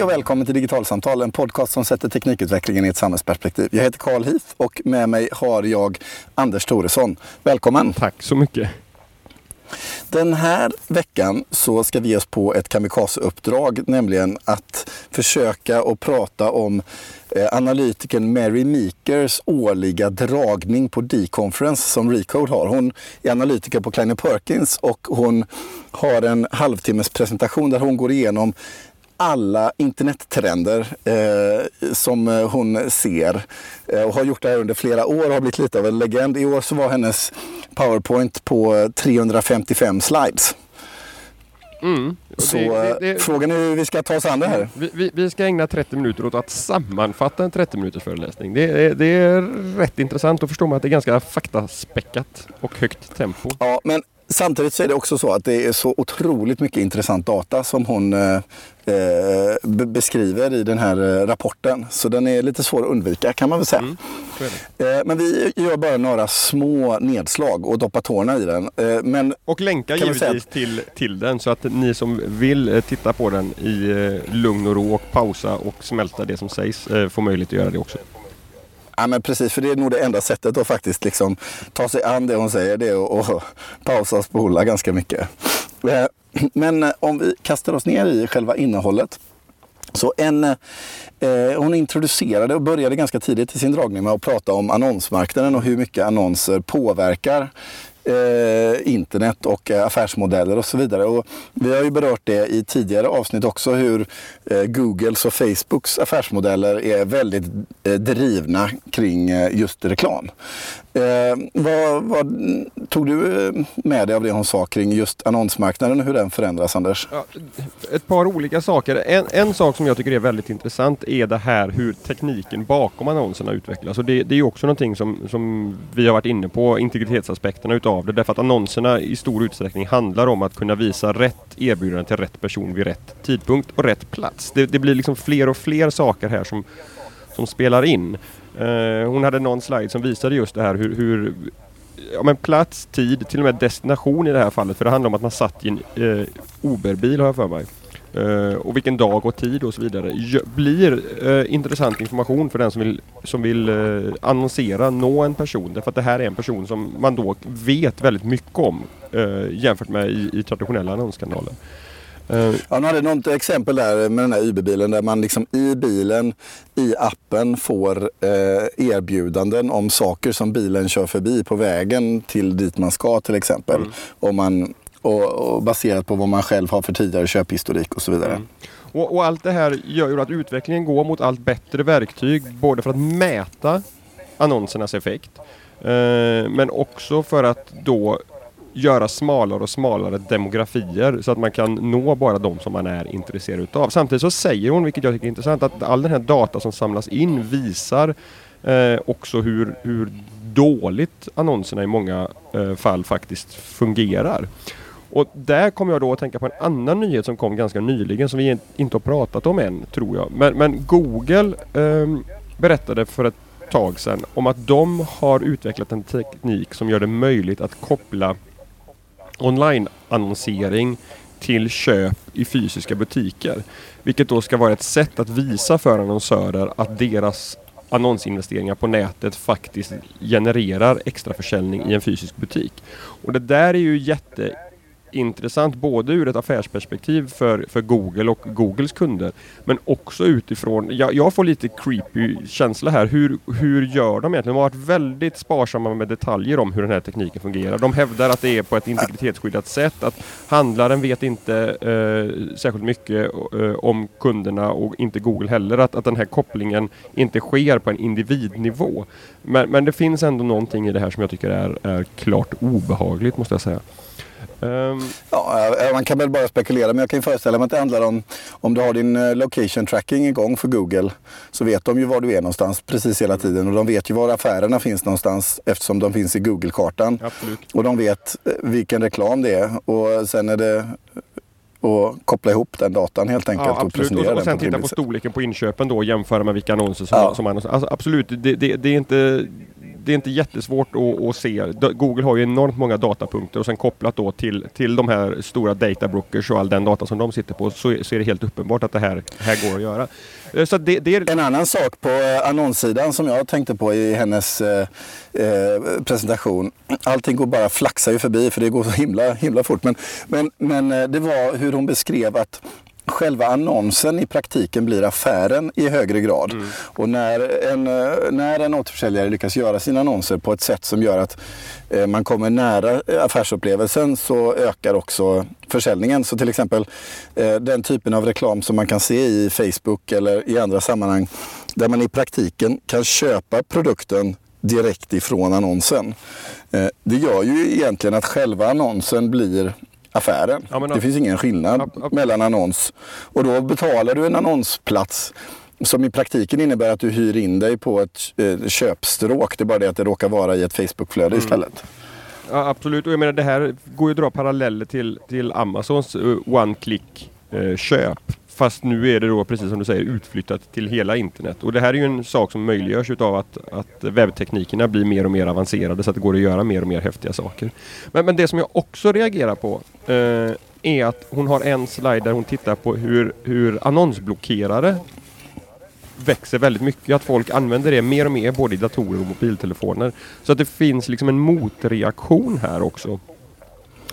Hej och välkommen till Digitalsamtal, en podcast som sätter teknikutvecklingen i ett samhällsperspektiv. Jag heter Carl Heath och med mig har jag Anders Thoresson. Välkommen! Tack så mycket! Den här veckan så ska vi ge oss på ett kamikaze-uppdrag, nämligen att försöka och prata om eh, analytikern Mary Meekers årliga dragning på D-conference som Recode har. Hon är analytiker på Kleiner Perkins och hon har en halvtimmes presentation där hon går igenom alla internettrender eh, som hon ser eh, och har gjort det här under flera år och har blivit lite av en legend. I år så var hennes Powerpoint på 355 slides. Mm. Så det, det, det, frågan är hur vi ska ta oss an det här. Vi, vi, vi, ska ägna 30 minuter åt att sammanfatta en 30 minuters föreläsning. Det, det är rätt intressant. Då förstår man att det är ganska faktaspäckat och högt tempo. Ja, men Samtidigt så är det också så att det är så otroligt mycket intressant data som hon eh, eh beskriver i den här eh, rapporten. Så den är lite svår att undvika kan man väl säga. Mm, eh, men vi gör bara några små nedslag och doppar tårna i den. Eh, men och länkar givetvis att... till, till den så att ni som vill eh, titta på den i lugn och ro och pausa och smälta det som sägs får möjlighet att göra det också. Ja men precis, för det är nog det enda sättet att faktiskt liksom ta sig an det hon säger. Det är att pausa och spola ganska mycket. Eh, men eh, om vi kastar oss ner i själva innehållet. Så en, eh, hon introducerade och började ganska tidigt i sin dragning med att prata om annonsmarknaden och hur mycket annonser påverkar eh, internet och eh, affärsmodeller och så vidare. Och vi har ju berört det i tidigare avsnitt också hur eh, Googles och Facebooks affärsmodeller är väldigt eh, drivna kring eh, just reklam. Eh, vad, vad, tog du eh, med dig av det hon sa kring just annonsmarknaden och hur den förändras, Anders? Ja, ett par olika saker. En, en, sak som jag tycker är väldigt intressant är det här hur tekniken bakom annonserna utvecklas. Och det, det är också någonting som, som vi har varit inne på, integritetsaspekterna utav det. Därför att annonserna i stor utsträckning handlar om att kunna visa rätt erbjudande till rätt person vid rätt tidpunkt och rätt plats. Det, det blir liksom fler och fler saker här som, som spelar in. Eh, hon hade någon slide som visade just det här hur, hur ja, men plats, tid, till och med destination i det här fallet. För det handlar om att man satt i en eh, Uberbil har jag för mig. Uh, och vilken dag och tid och så vidare. blir uh, intressant information för den som vill, som vill uh, annonsera, nå en person. Därför att det här är en person som man då vet väldigt mycket om jämfört med i, i traditionella annonskanaler. Uh, Han hade något exempel där med den här Uber-bilen där man liksom i bilen, i appen får eh, erbjudanden om saker som bilen kör förbi på vägen till dit man ska till exempel. Mm. Om man, och, och, baserat på vad man själv har för tidigare köphistorik och så vidare. Mm. Och, och, allt det här gör ju att utvecklingen går mot allt bättre verktyg både för att mäta annonsernas effekt eh, men också för att då göra smalare och smalare demografier så att man kan nå bara de som man är intresserad utav. Samtidigt så säger hon, vilket jag tycker är intressant, att all den här data som samlas in visar eh, också hur, hur dåligt annonserna i många eh, fall faktiskt fungerar. Och där kommer jag då att tänka på en annan nyhet som kom ganska nyligen som vi inte har pratat om än, tror jag. Men, men Google eh, berättade för ett tag sedan om att de har utvecklat en teknik som gör det möjligt att koppla online-annonsering till köp i fysiska butiker. Vilket då ska vara ett sätt att visa för annonsörer att deras annonsinvesteringar på nätet faktiskt genererar extra försäljning i en fysisk butik. Och det där är ju jätte intressant både ur ett affärsperspektiv för, för Google och Googles kunder. Men också utifrån, jag, jag får lite creepy känsla här. Hur, hur gör de egentligen? De har varit väldigt sparsamma med detaljer om hur den här tekniken fungerar. De hävdar att det är på ett integritetsskyddat sätt. Att handlaren vet inte eh, särskilt mycket eh, om kunderna och inte Google heller. Att, att den här kopplingen inte sker på en individnivå. Men, men det finns ändå någonting i det här som jag tycker är, är klart obehagligt måste jag säga. Um... Ja, man kan väl bara spekulera, men jag kan föreställa mig att det handlar om om du har din eh, location tracking igång för Google så vet de ju var du är någonstans precis hela tiden och de vet ju var affärerna finns någonstans eftersom de finns i Google-kartan. Och de vet eh, vilken reklam det är och sen är det och koppla ihop den datan helt enkelt ja, och presentera och, och sen titta på storleken på inköpen då och jämföra med vilka annonser som, ja. som annonser. Alltså, absolut, det, det, det, är inte det är inte jättesvårt att, att, se. Google har ju enormt många datapunkter och sen kopplat då till, till de här stora databrokers och all den data som de sitter på så, så är det helt uppenbart att det här, här går att göra. Eh, så det, det är... En annan sak på eh, annonssidan som jag tänkte på i hennes eh, eh, presentation. Allting går bara flaxar ju förbi för det går så himla, himla fort. Men, men, men det var hur hon beskrev att själva annonsen i praktiken blir affären i högre grad. Mm. Och när en, när en återförsäljare lyckas göra sina annonser på ett sätt som gör att eh, man kommer nära affärsupplevelsen så ökar också försäljningen. Så till exempel eh, den typen av reklam som man kan se i Facebook eller i andra sammanhang där man i praktiken kan köpa produkten direkt ifrån annonsen. Eh, det gör ju egentligen att själva annonsen blir affären. Ja, det finns ingen skillnad ab, ab, mellan annons. Och då betalar du en annonsplats som i praktiken innebär att du hyr in dig på ett eh, köpstråk. Det är bara det att det råkar vara i ett Facebookflöde mm. istället. Ja, absolut, och jag menar det här går ju att dra paralleller till, till Amazons uh, one-click uh, köp. Fast nu är det då precis som du säger utflyttat till hela internet. Och det här är ju en sak som möjliggörs utav att, att webbteknikerna blir mer och mer avancerade så att det går att göra mer och mer häftiga saker. Men, men det som jag också reagerar på eh, är att hon har en slide där hon tittar på hur, hur annonsblockerare växer väldigt mycket. Att folk använder det mer och mer både i datorer och mobiltelefoner. Så att det finns liksom en motreaktion här också.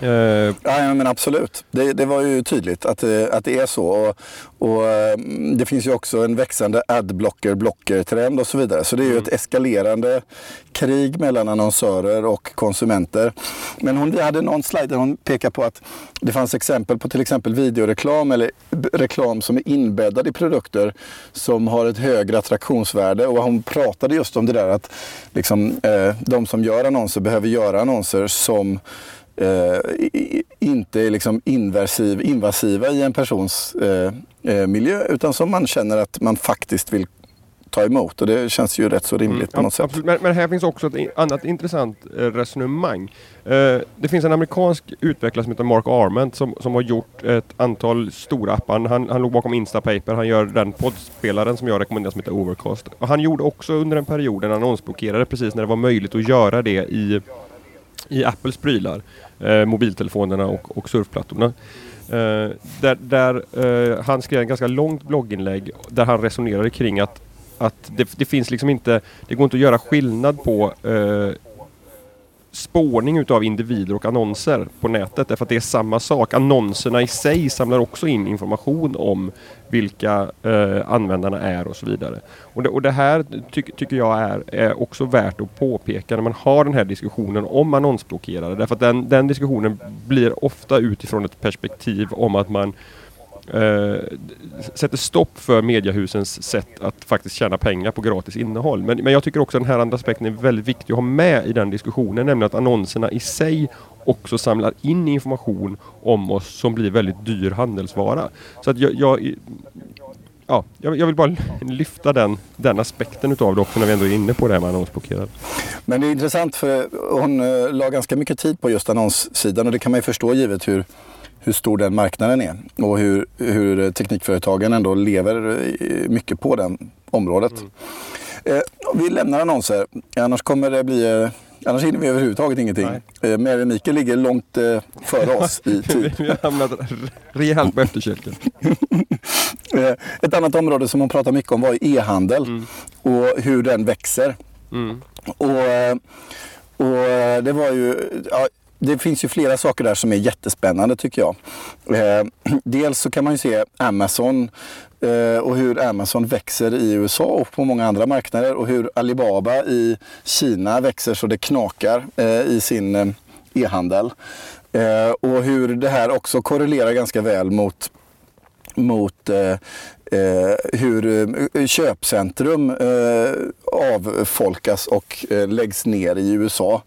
Uh, ja, men absolut. Det, det, var ju tydligt att, eh, att det är så. Och, och mm, det finns ju också en växande adblocker blocker trend och så vidare. Så det är ju mm. ett eskalerande krig mellan annonsörer och konsumenter. Men hon, vi hade någon slide där hon pekar på att det fanns exempel på till exempel videoreklam eller reklam som är inbäddad i produkter som har ett högre attraktionsvärde. Och hon pratade just om det där att liksom, eh, de som gör annonser behöver göra annonser som eh, inte är liksom invasiv, invasiva i en persons eh, eh, miljö utan som man känner att man faktiskt vill ta emot och det känns ju rätt så rimligt mm, på något absolut. sätt. Men, men, här finns också ett annat intressant eh, resonemang. Uh, det finns en amerikansk utvecklare som heter Mark Arment som, som har gjort ett antal stora appar. Han, han låg bakom Instapaper, han gör den poddspelaren som jag rekommenderar som heter Overcast. Och han gjorde också under en period en annonsblockerare precis när det var möjligt att göra det i, i Apples prylar eh, mobiltelefonerna och, och surfplattorna. Eh, där, där eh, han skrev ett ganska långt blogginlägg där han resonerade kring att, att det, det finns liksom inte, det går inte att göra skillnad på eh, spårning utav individer och annonser på nätet. Därför att det är samma sak. Annonserna i sig samlar också in information om vilka eh, användarna är och så vidare. Och det, och det här ty tycker jag är, är, också värt att påpeka när man har den här diskussionen om annonsblockerare. Därför att den, den diskussionen blir ofta utifrån ett perspektiv om att man eh, sätter stopp för mediehusens sätt att faktiskt tjäna pengar på gratis innehåll. Men, men jag tycker också att den här andra aspekten är väldigt viktig att ha med i den diskussionen, nämligen att annonserna i sig också samlar in information om oss som blir väldigt dyr handelsvara. Så att jag, jag ja, jag, vill bara lyfta den, den aspekten utav det också när vi ändå är inne på det här med annonsblockerad. Men det är intressant för hon eh, la ganska mycket tid på just annonssidan och det kan man ju förstå givet hur hur stor den marknaden är och hur, hur teknikföretagen ändå lever mycket på det området. Mm. Eh, vi lämnar annonser, annars kommer det bli eh, Annars hinner vi överhuvudtaget ingenting. Eh, Mary Mikael ligger långt eh, före oss i tid. vi har hamnat rejält på efterkälken. eh, ett annat område som hon pratar mycket om var e-handel mm. och hur den växer. Mm. Och, eh, och eh, det var ju, ja, det finns ju flera saker där som är jättespännande tycker jag. Eh, dels så kan man ju se Amazon eh, och hur Amazon växer i USA och på många andra marknader och hur Alibaba i Kina växer så det knakar eh, i sin eh, e-handel. Eh, och hur det här också korrelerar ganska väl mot mot eh, eh hur eh, köpcentrum eh, avfolkas och eh, läggs ner i USA.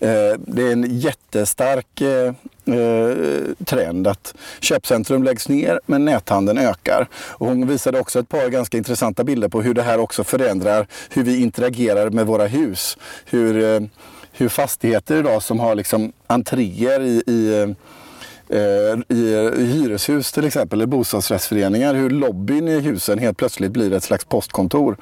Eh, det är en jättestark eh, eh, trend att köpcentrum läggs ner men näthandeln ökar. Och hon visade också ett par ganska intressanta bilder på hur det här också förändrar hur vi interagerar med våra hus. Hur, hur fastigheter idag som har liksom entréer i, i Eh, i, i hyreshus till exempel, eller bostadsrättsföreningar, hur lobbyn i husen helt plötsligt blir ett slags postkontor.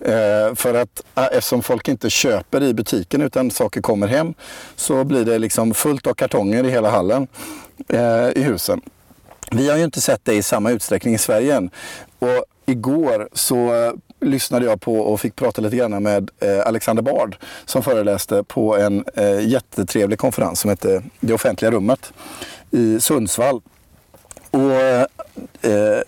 Eh, för att eh, eftersom folk inte köper i butiken utan saker kommer hem så blir det liksom fullt av kartonger i hela hallen i husen. Vi har ju inte sett det i samma utsträckning i Sverige än. Och igår så lyssnade jag på och fick prata lite grann med Alexander Bard som föreläste på en jättetrevlig konferens som hette Det offentliga rummet i Sundsvall. Och eh, eh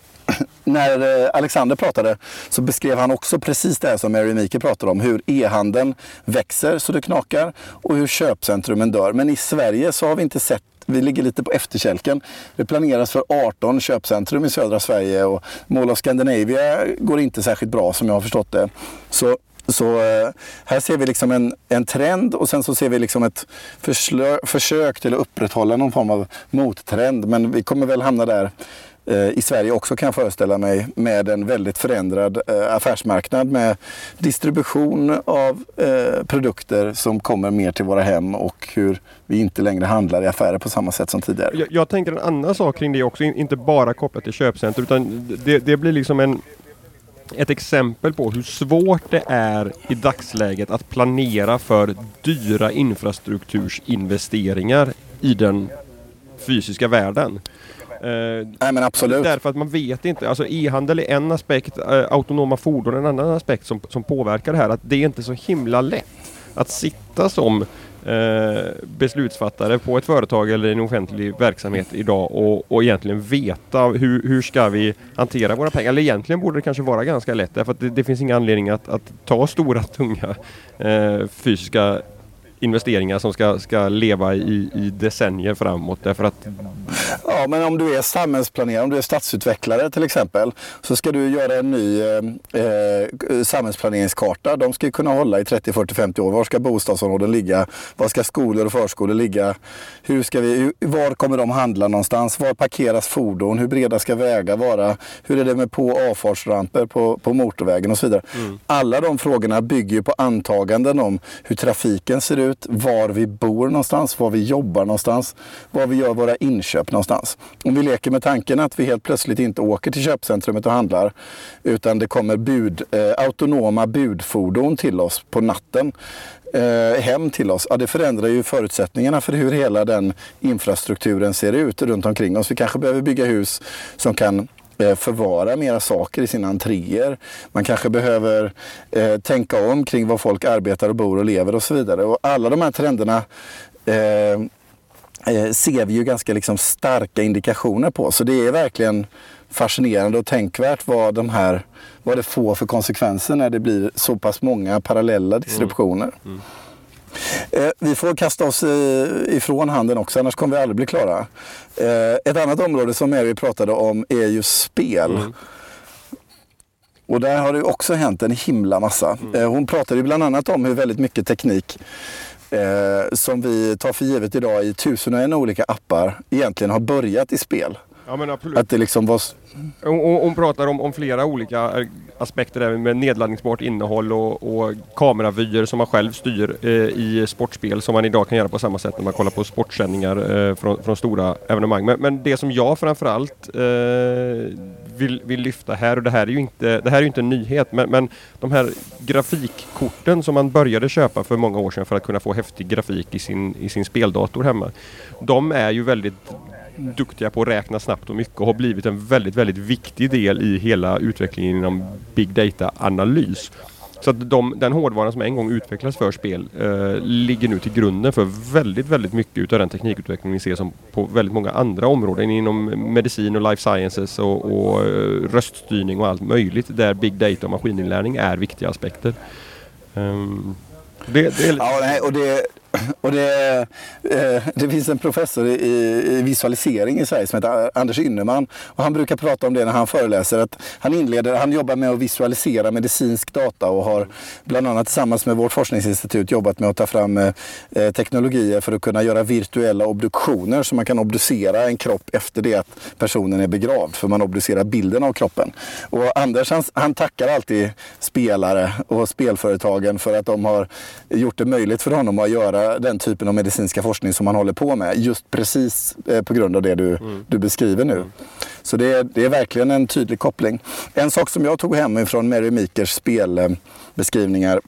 när eh, Alexander pratade så beskrev han också precis det som Mary Mikael pratade om. Hur e-handeln växer så det knakar och hur köpcentrumen dör. Men i Sverige så har vi inte sett vi ligger lite på efterkälken. Det planeras för 18 köpcentrum i södra Sverige och Mall of Scandinavia går inte särskilt bra som jag har förstått det. Så så eh, här ser vi liksom en, en trend och sen så ser vi liksom ett förslö, försök till att upprätthålla någon form av mottrend. Men vi kommer väl hamna där Eh, i Sverige också kan jag föreställa mig med en väldigt förändrad eh, affärsmarknad med distribution av eh, produkter som kommer mer till våra hem och hur vi inte längre handlar i affärer på samma sätt som tidigare. Jag, jag tänker en annan sak kring det också, inte bara kopplat till köpcenter utan det, det blir liksom en ett exempel på hur svårt det är i dagsläget att planera för dyra infrastruktursinvesteringar i den fysiska världen. Eh, Nej men absolut. Därför att man vet inte. Alltså e-handel är en aspekt, eh, autonoma fordon en annan aspekt som, som påverkar det här. Att det är inte så himla lätt att sitta som eh, beslutsfattare på ett företag eller en offentlig verksamhet idag och, och egentligen veta hur, hur ska vi hantera våra pengar. Eller egentligen borde det kanske vara ganska lätt därför att det, det finns ingen anledning att, att ta stora tunga eh, fysiska investeringar som ska, ska leva i, i decennier framåt. Därför att... Ja, men om du är samhällsplanerare, om du är stadsutvecklare till exempel, så ska du göra en ny eh, eh samhällsplaneringskarta. De ska kunna hålla i 30, 40, 50 år. Var ska bostadsområden ligga? Var ska skolor och förskolor ligga? Hur ska vi, var kommer de handla någonstans? Var parkeras fordon? Hur breda ska vägar vara? Hur är det med på och avfartsramper på, på motorvägen och så vidare? Mm. Alla de frågorna bygger på antaganden om hur trafiken ser ut ut var vi bor någonstans, var vi jobbar någonstans, var vi gör våra inköp någonstans. Om vi leker med tanken att vi helt plötsligt inte åker till köpcentrumet och handlar utan det kommer bud, eh, autonoma budfordon till oss på natten eh, hem till oss. Ja, det förändrar ju förutsättningarna för hur hela den infrastrukturen ser ut runt omkring oss. Vi kanske behöver bygga hus som kan Eh, förvara mera saker i sina entréer. Man kanske behöver eh, tänka om kring var folk arbetar och bor och lever och så vidare. Och alla de här trenderna eh, eh, ser vi ju ganska liksom starka indikationer på. Så det är verkligen fascinerande och tänkvärt vad, de här, vad det får för konsekvenser när det blir så pass många parallella distributioner. Mm. Mm. Eh, vi får kasta oss ifrån handeln också, annars kommer vi aldrig bli klara. Eh, ett annat område som Mary pratade om är ju spel. Mm. Och där har det också hänt en himla massa. Mm. Eh, hon pratade bland annat om hur väldigt mycket teknik som vi tar för givet idag i tusen och en olika appar egentligen har börjat i spel. Ja men absolut. Att det liksom var... Hon, hon pratar om, om, flera olika aspekter där med nedladdningsbart innehåll och, och kameravyer som man själv styr eh, i sportspel som man idag kan göra på samma sätt när man kollar på sportsändningar eh, från, från, stora evenemang. Men, men, det som jag framförallt eh, vill, vill lyfta här och det här är ju inte, det här är inte en nyhet men, men de här grafikkorten som man började köpa för många år sedan för att kunna få häftig grafik i sin, i sin speldator hemma. De är ju väldigt duktiga på att räkna snabbt och mycket och har blivit en väldigt, väldigt viktig del i hela utvecklingen inom Big Data-analys. Så att de, den hårdvaran som en gång utvecklades för spel eh, ligger nu till grunden för väldigt, väldigt mycket utav den teknikutveckling vi ser som på väldigt många andra områden inom medicin och life sciences och, och eh, röststyrning och allt möjligt där Big Data och maskininlärning är viktiga aspekter. Um, det, det är... Ja, och det, och det, eh, det finns en professor i, visualisering i Sverige som heter Anders Ynnerman. Och han brukar prata om det när han föreläser. Att han, inleder, han jobbar med att visualisera medicinsk data och har bland annat tillsammans med vårt forskningsinstitut jobbat med att ta fram eh, eh, teknologier för att kunna göra virtuella obduktioner. Så man kan obducera en kropp efter det att personen är begravd. För man obducerar bilden av kroppen. Och Anders han, han tackar alltid spelare och spelföretagen för att de har gjort det möjligt för honom att göra bedriva den typen av medicinska forskning som man håller på med. Just precis eh, på grund av det du, mm. du beskriver nu. Mm. Så det är, det är verkligen en tydlig koppling. En sak som jag tog hem ifrån Mary Meekers spelbeskrivningar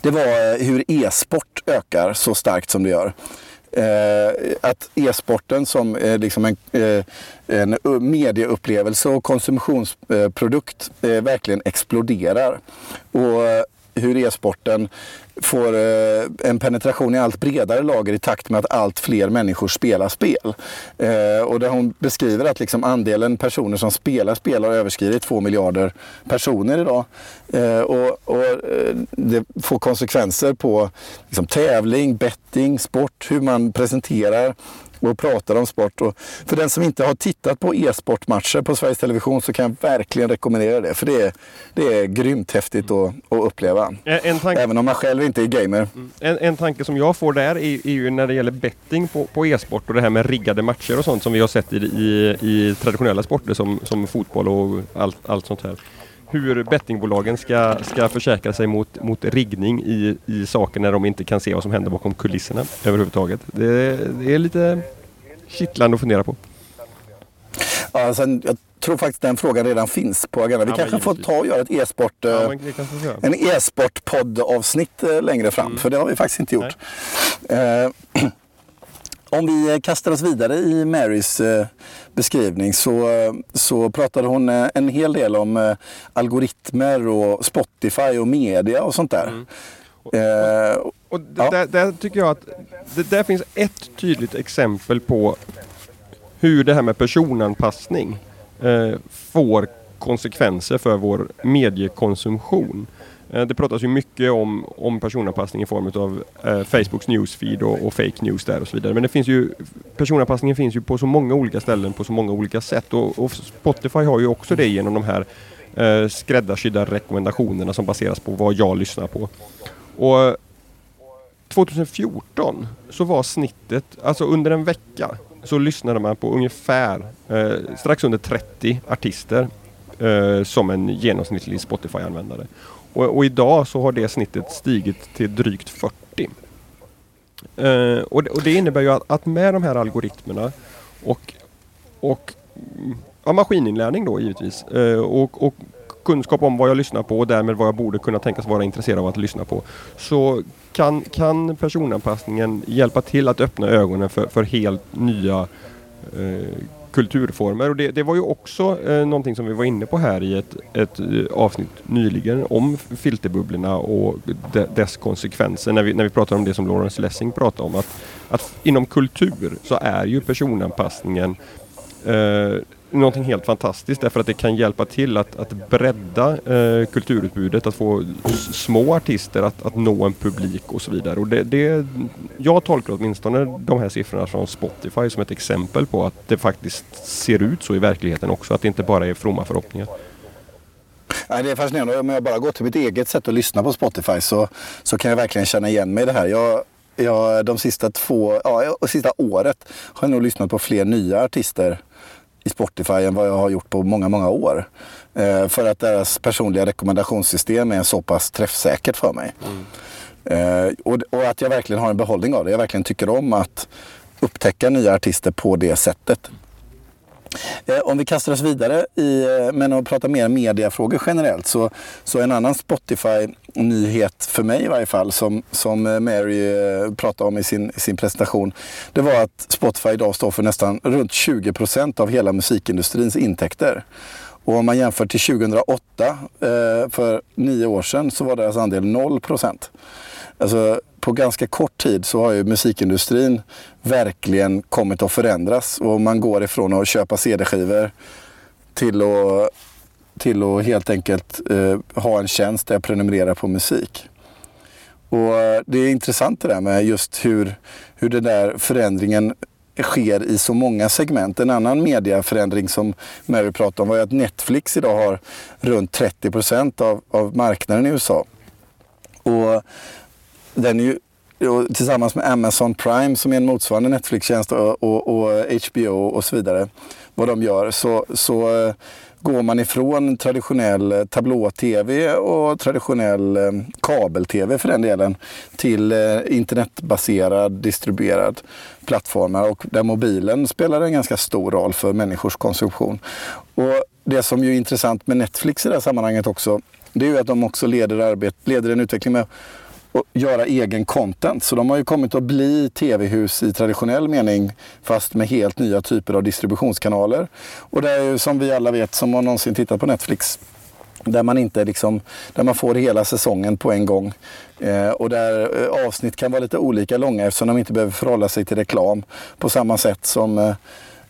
det var eh, hur e-sport ökar så starkt som det gör. Eh, att e-sporten som eh, liksom en, eh, en medieupplevelse och konsumtionsprodukt verkligen exploderar. Och hur e-sporten får eh, en penetration i allt bredare lager i takt med att allt fler människor spelar spel. Eh, och där hon beskriver att liksom andelen personer som spelar spel har överskridit 2 miljarder personer idag. Eh, och, och det får konsekvenser på liksom, tävling, betting, sport, hur man presenterar och pratar om sport. Och för den som inte har tittat på e-sportmatcher på Sveriges Television så kan jag verkligen rekommendera det. För det är, det är grymt häftigt att, att uppleva. Tanke, Även om man själv inte är gamer. Mm. En, en tanke som jag får där är, är ju när det gäller betting på, på e-sport och det här med riggade matcher och sånt som vi har sett i, i, i traditionella sporter som, som fotboll och allt, allt sånt här hur bettingbolagen ska, ska försäkra sig mot, mot riggning i, i saker när de inte kan se vad som händer bakom kulisserna överhuvudtaget. Det, det är lite kittlande att fundera på. Ja, sen, jag tror faktiskt den frågan redan finns på agendan. Vi ja, kanske får ta och göra ett e-sport, ja, eh, en e-sport poddavsnitt eh, längre fram. Mm. För det har vi faktiskt inte gjort. Eh, om vi kastar oss vidare i Marys eh, beskrivning så, så pratade hon eh, en hel del om eh, algoritmer och Spotify och media och sånt där. Mm. Och, och, och ja. där, där, tycker jag att det där finns ett tydligt exempel på hur det här med personanpassning eh, får konsekvenser för vår mediekonsumtion. Eh, det pratas ju mycket om, om personanpassning i form av eh, Facebooks newsfeed och, och, fake news där och så vidare. Men det finns ju, personanpassningen finns ju på så många olika ställen på så många olika sätt och, och Spotify har ju också det genom de här eh, skräddarsydda rekommendationerna som baseras på vad jag lyssnar på. Och 2014 så var snittet, alltså under en vecka, så lyssnade man på ungefär eh, strax under 30 artister eh, som en genomsnittlig Spotify-användare. Och, och, idag så har det snittet stigit till drygt 40. Eh, och, det, och, det, innebär ju att, att, med de här algoritmerna och, och ja, maskininlärning då givetvis eh, och, och kunskap om vad jag lyssnar på och därmed vad jag borde kunna tänkas vara intresserad av att lyssna på. Så kan, kan personanpassningen hjälpa till att öppna ögonen för, för helt nya eh, kulturformer. Och det, det, var ju också eh, någonting som vi var inne på här i ett, ett eh, avsnitt nyligen om filterbubblorna och de, dess konsekvenser när vi, när vi pratar om det som Lawrence Lessing pratade om. Att, att inom kultur så är ju personanpassningen eh, någonting helt fantastiskt därför att det kan hjälpa till att, att bredda eh, kulturutbudet, att få små artister att, att nå en publik och så vidare. Och det, det, jag tolkar åtminstone de här siffrorna från Spotify som ett exempel på att det faktiskt ser ut så i verkligheten också, att det inte bara är fromma förhoppningar. Nej, det är fascinerande. Om jag bara går till mitt eget sätt att lyssna på Spotify så, så kan jag verkligen känna igen mig i det här. Jag, jag, de sista två, ja, sista året har jag nog lyssnat på fler nya artister i Spotify än vad jag har gjort på många, många år. Eh, för att deras personliga rekommendationssystem är så pass träffsäkert för mig. Mm. Eh, och, och, att jag verkligen har en behållning av det. Jag verkligen tycker om att upptäcka nya artister på det sättet. Eh, om vi kastar oss vidare i, eh, men att prata mer mediafrågor generellt så, så en annan Spotify-nyhet för mig i varje fall som, som eh, Mary pratade om i sin, sin presentation. Det var att Spotify idag står för nästan runt 20 procent av hela musikindustrins intäkter. Och om man jämför till 2008, för nio år sedan, så var deras andel 0 procent. Alltså, på ganska kort tid så har ju musikindustrin verkligen kommit att förändras och man går ifrån att köpa CD-skivor till att, till att helt enkelt eh, ha en tjänst där jag prenumererar på musik. Och eh, det är intressant det där med just hur, hur den där förändringen sker i så många segment. En annan mediaförändring som Mary pratade om var att Netflix idag har runt 30 procent av, av marknaden i USA. Och den är ju tillsammans med Amazon Prime som är en motsvarande Netflix-tjänst och, och, och, HBO och så vidare, vad de gör, så, så eh, går man ifrån traditionell eh, tablå-tv och traditionell eh, kabel-tv för den delen till internetbaserad distribuerad plattformar och där mobilen spelar en ganska stor roll för människors konsumtion. Och det som ju är intressant med Netflix i det här sammanhanget också, det är ju att de också leder, arbet, leder en utveckling med och göra egen content. Så de har ju kommit att bli tv-hus i traditionell mening fast med helt nya typer av distributionskanaler. Och det är ju som vi alla vet som har någonsin tittat på Netflix där man inte liksom, där man får hela säsongen på en gång. Eh, och där eh, avsnitt kan vara lite olika långa eftersom de inte behöver förhålla sig till reklam på samma sätt som Eh,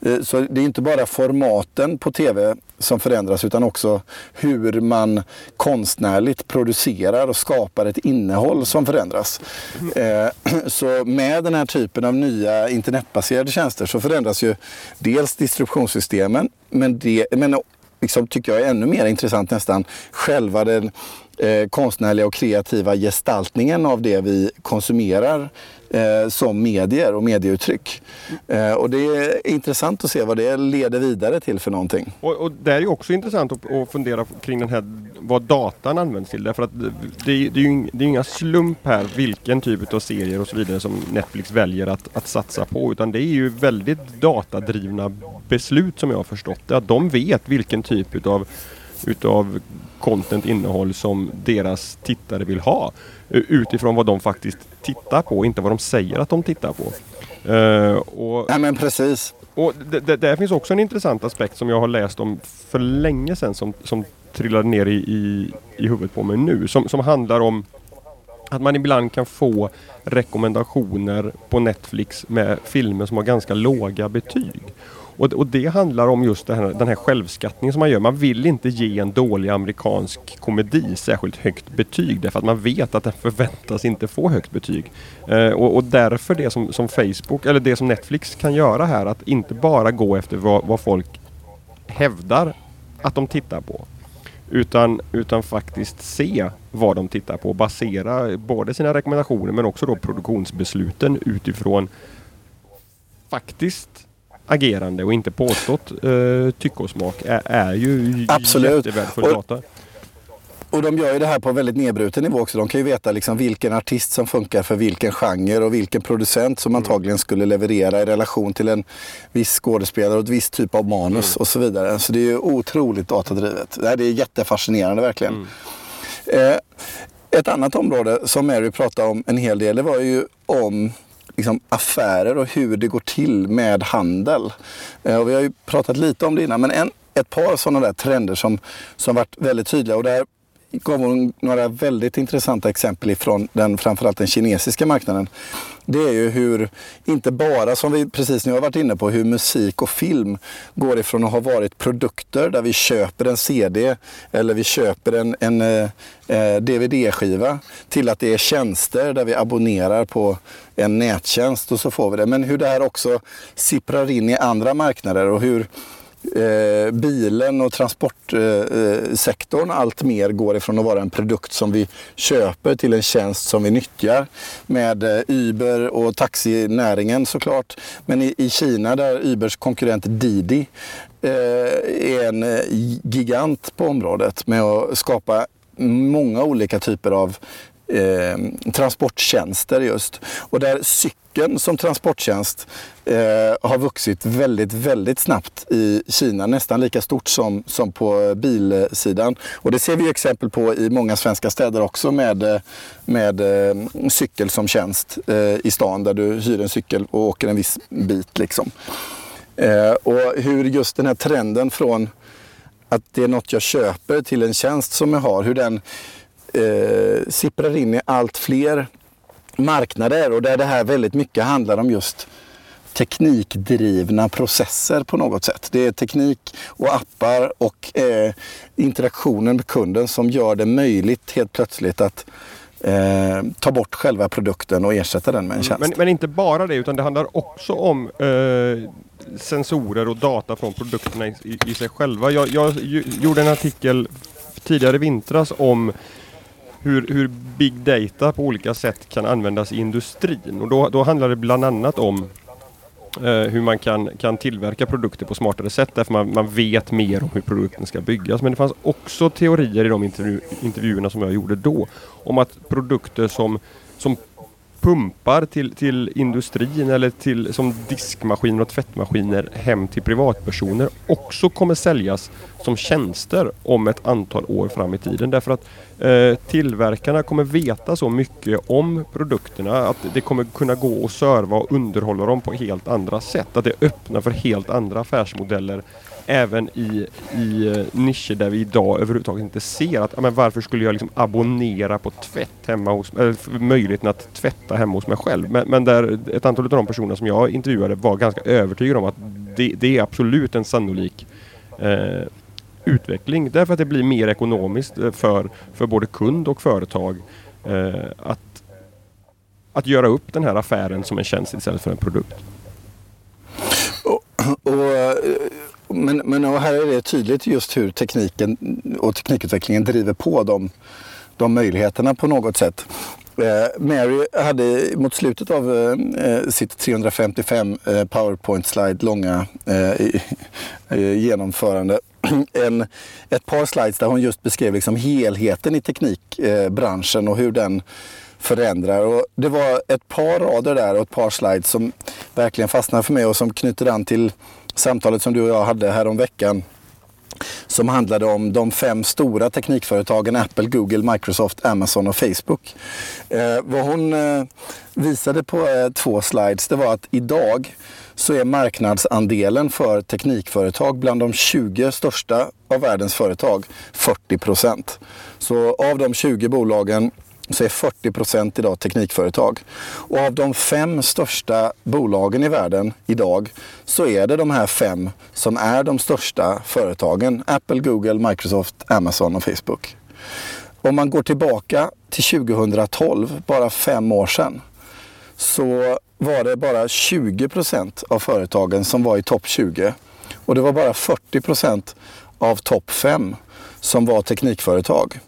Eh, så det är inte bara formaten på tv som förändras utan också hur man konstnärligt producerar och skapar ett innehåll som förändras. Eh, så med den här typen av nya internetbaserade tjänster så förändras ju dels distributionssystemen men, det, men liksom, tycker jag är ännu mer intressant nästan själva den eh, konstnärliga och kreativa gestaltningen av det vi konsumerar eh, som medier och medieuttryck. Eh, och det är intressant att se vad det leder vidare till för någonting. Och, och det är ju också intressant att, att, fundera kring den här, vad datan används till. Därför att det, det är ju det är inga slump här vilken typ av serier och så vidare som Netflix väljer att, att satsa på. Utan det är ju väldigt datadrivna beslut som jag har förstått det. Att de vet vilken typ utav utav content, innehåll som deras tittare vill ha. Utifrån vad de faktiskt tittar på, inte vad de säger att de tittar på. Uh, och, ja men precis. Och där finns också en intressant aspekt som jag har läst om för länge sedan som, som trillade ner i, i, i huvudet på mig nu. Som, som handlar om att man ibland kan få rekommendationer på Netflix med filmer som har ganska låga betyg. Och, och det handlar om just här, den här självskattningen som man gör. Man vill inte ge en dålig amerikansk komedi särskilt högt betyg därför att man vet att den förväntas inte få högt betyg. Eh, och, och, därför det som, som, Facebook, eller det som Netflix kan göra här, att inte bara gå efter vad, vad folk hävdar att de tittar på. Utan, utan faktiskt se vad de tittar på. Basera både sina rekommendationer men också då produktionsbesluten utifrån faktiskt agerande och inte påstått eh, tycke och smak är, är ju Absolut. jättevärdefull data. Och de gör ju det här på väldigt nedbruten nivå också. De kan ju veta liksom vilken artist som funkar för vilken genre och vilken producent som mm. antagligen skulle leverera i relation till en viss skådespelare och ett visst typ av manus mm. och så vidare. Så det är ju otroligt datadrivet. Det är jättefascinerande verkligen. Mm. Eh, ett annat område som Mary pratade om en hel del, det var ju om liksom, affärer och hur det går till med handel. Eh, och vi har ju pratat lite om det innan, men en, ett par sådana där trender som, som varit väldigt tydliga. Och där gav hon några väldigt intressanta exempel ifrån den, framförallt den kinesiska marknaden. Det är ju hur, inte bara som vi precis nu har varit inne på, hur musik och film går ifrån att ha varit produkter där vi köper en CD eller vi köper en, en eh, eh DVD-skiva till att det är tjänster där vi abonnerar på en nättjänst och så får vi det. Men hur det här också sipprar in i andra marknader och hur eh, bilen och transportsektorn eh, eh, allt mer går ifrån att vara en produkt som vi köper till en tjänst som vi nyttjar. Med eh, Uber och taxinäringen såklart. Men i, i Kina där Ubers konkurrent Didi eh, är en eh, gigant på området med att skapa många olika typer av eh, transporttjänster just. Och där cykeln som transporttjänst eh, har vuxit väldigt, väldigt snabbt i Kina. Nästan lika stort som, som på bilsidan. Och det ser vi exempel på i många svenska städer också med, eh, med eh, cykel som tjänst eh, i stan där du hyr en cykel och åker en viss bit. Liksom. Eh, och hur just den här trenden från att det är något jag köper till en tjänst som jag har, hur den eh, sipprar in i allt fler marknader och där det här väldigt mycket handlar om just teknikdrivna processer på något sätt. Det är teknik och appar och eh, interaktionen med kunden som gör det möjligt helt plötsligt att eh, ta bort själva produkten och ersätta den med en tjänst. Men, men inte bara det utan det handlar också om eh, sensorer och data från produkterna i, i, i sig själva. Jag, jag gjorde en artikel tidigare i vintras om hur, hur big data på olika sätt kan användas i industrin. Och då, då handlar det bland annat om eh, hur man kan, kan tillverka produkter på smartare sätt därför man, man vet mer om hur produkten ska byggas. Men det fanns också teorier i de intervju, intervjuerna som jag gjorde då om att produkter som, som pumpar till, till industrin eller till, som diskmaskiner och tvättmaskiner hem till privatpersoner också kommer säljas som tjänster om ett antal år fram i tiden. Därför att eh, tillverkarna kommer veta så mycket om produkterna att det kommer kunna gå att serva och underhålla dem på helt andra sätt. Att det öppnar för helt andra affärsmodeller även i, i eh, nischer där vi idag överhuvudtaget inte ser att men varför skulle jag liksom abonnera på tvätt hemma hos eller möjligheten att tvätta hemma hos mig själv. Men, men där ett antal av de personer som jag intervjuade var ganska övertygade om att det, det är absolut en sannolik eh, utveckling. Därför att det blir mer ekonomiskt eh, för, för både kund och företag eh, att, att göra upp den här affären som en tjänst istället för en produkt. Och, och eh, men, men, och här är det tydligt just hur tekniken och teknikutvecklingen driver på de, de möjligheterna på något sätt. Eh, Mary hade mot slutet av eh, eh, sitt 355 PowerPoint-slide långa genomförande en, ett par slides där hon just beskrev liksom helheten i teknikbranschen och hur den förändrar. Och det var ett par rader där och ett par slides som verkligen fastnade för mig och som knyter an till samtalet som du och jag hade här om veckan som handlade om de fem stora teknikföretagen Apple, Google, Microsoft, Amazon och Facebook. Eh, vad hon eh, visade på eh, två slides det var att idag så är marknadsandelen för teknikföretag bland de 20 största av världens företag 40 procent. Så av de 20 bolagen så är 40 procent idag teknikföretag. Och av de fem största bolagen i världen idag så är det de här fem som är de största företagen. Apple, Google, Microsoft, Amazon och Facebook. Om man går tillbaka till 2012, bara fem år sedan, så var det bara 20 procent av företagen som var i topp 20. Och det var bara 40 procent av topp 5 som var teknikföretag.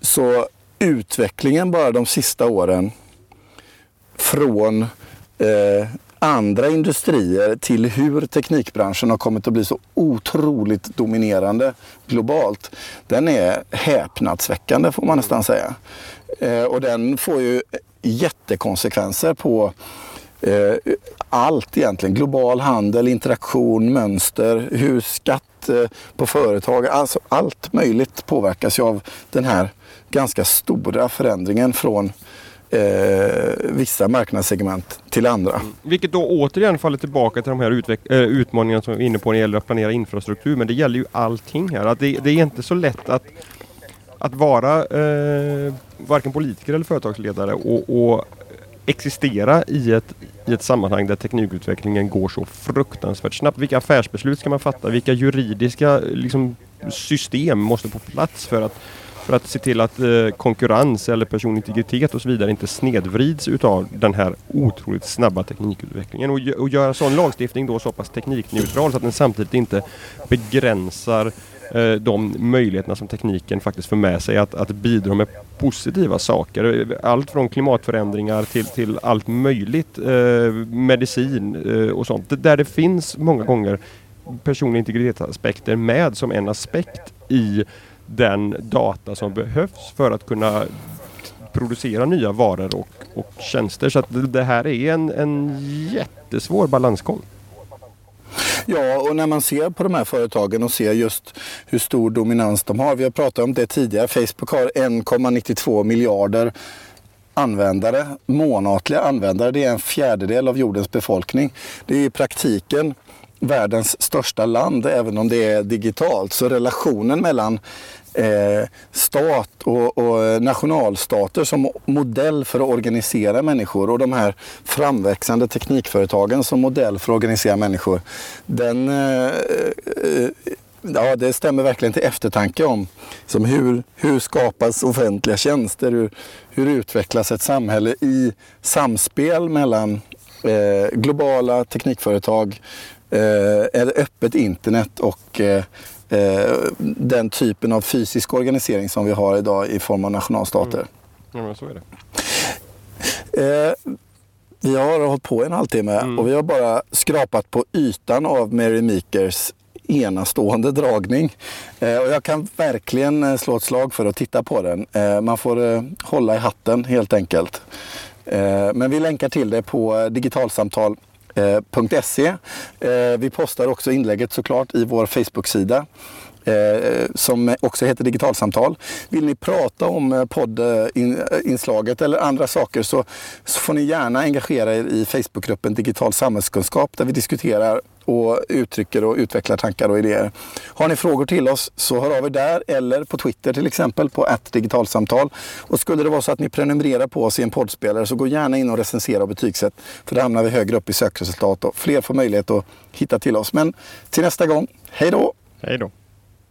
Så utvecklingen bara de sista åren från eh, andra industrier till hur teknikbranschen har kommit att bli så otroligt dominerande globalt. Den är häpnadsväckande får man nästan säga. Eh, och den får ju jättekonsekvenser på eh, allt egentligen. Global handel, interaktion, mönster, hur skatt eh, på företag, alltså allt möjligt påverkas ju av den här ganska stora förändringen från eh, vissa marknadssegment till andra. Mm. Vilket då återigen faller tillbaka till de här äh, utmaningarna som vi är inne på när det gäller att planera infrastruktur. Men det gäller ju allting här. Att det, det är inte så lätt att, att vara eh, varken politiker eller företagsledare och, och existera i ett, i ett sammanhang där teknikutvecklingen går så fruktansvärt snabbt. Vilka affärsbeslut ska man fatta? Vilka juridiska liksom, system måste på plats för att för att se till att eh, konkurrens eller personlig integritet och så vidare inte snedvrids utav den här otroligt snabba teknikutvecklingen. Och, och göra sån lagstiftning då så pass teknikneutral så att den samtidigt inte begränsar eh, de möjligheterna som tekniken faktiskt för med sig att, att bidra med positiva saker. Allt från klimatförändringar till, till allt möjligt, eh, medicin eh, och sånt. Där det finns många gånger personliga integritetsaspekter med som en aspekt i den data som behövs för att kunna producera nya varor och, och tjänster. Så att det här är en, en jättesvår balansgång. Ja, och när man ser på de här företagen och ser just hur stor dominans de har. Vi har pratat om det tidigare. Facebook har 1,92 miljarder användare, månatliga användare. Det är en fjärdedel av jordens befolkning. Det är i praktiken världens största land, även om det är digitalt. Så relationen mellan eh, stat och, och, nationalstater som modell för att organisera människor och de här framväxande teknikföretagen som modell för att organisera människor. Den, eh, eh, ja, det stämmer verkligen till eftertanke om som hur, hur skapas offentliga tjänster? Hur, hur utvecklas ett samhälle i samspel mellan eh, globala teknikföretag, eh, ett öppet internet och eh, den typen av fysisk organisering som vi har idag i form av nationalstater. Mm. Ja, men så är det. Eh, Vi har hållit på en halvtimme mm. och vi har bara skrapat på ytan av Mary Meekers enastående dragning. Eh, och jag kan verkligen eh, slå ett slag för att titta på den. Eh, man får eh, hålla i hatten helt enkelt. Eh, men vi länkar till det på digitalsamtal.se. Eh, eh, vi postar också inlägget såklart i vår Facebook-sida. Eh, som också heter Digitalsamtal. Vill ni prata om eh, poddinslaget eller andra saker så, så får ni gärna engagera er i Facebookgruppen Digital samhällskunskap där vi diskuterar och uttrycker och utvecklar tankar och idéer. Har ni frågor till oss så hör av er där eller på Twitter till exempel på digitalsamtal. Och skulle det vara så att ni prenumererar på oss i en poddspelare så gå gärna in och recensera och betygsätt för då hamnar vi högre upp i sökresultat och fler får möjlighet att hitta till oss. Men till nästa gång, hej då! Hej då!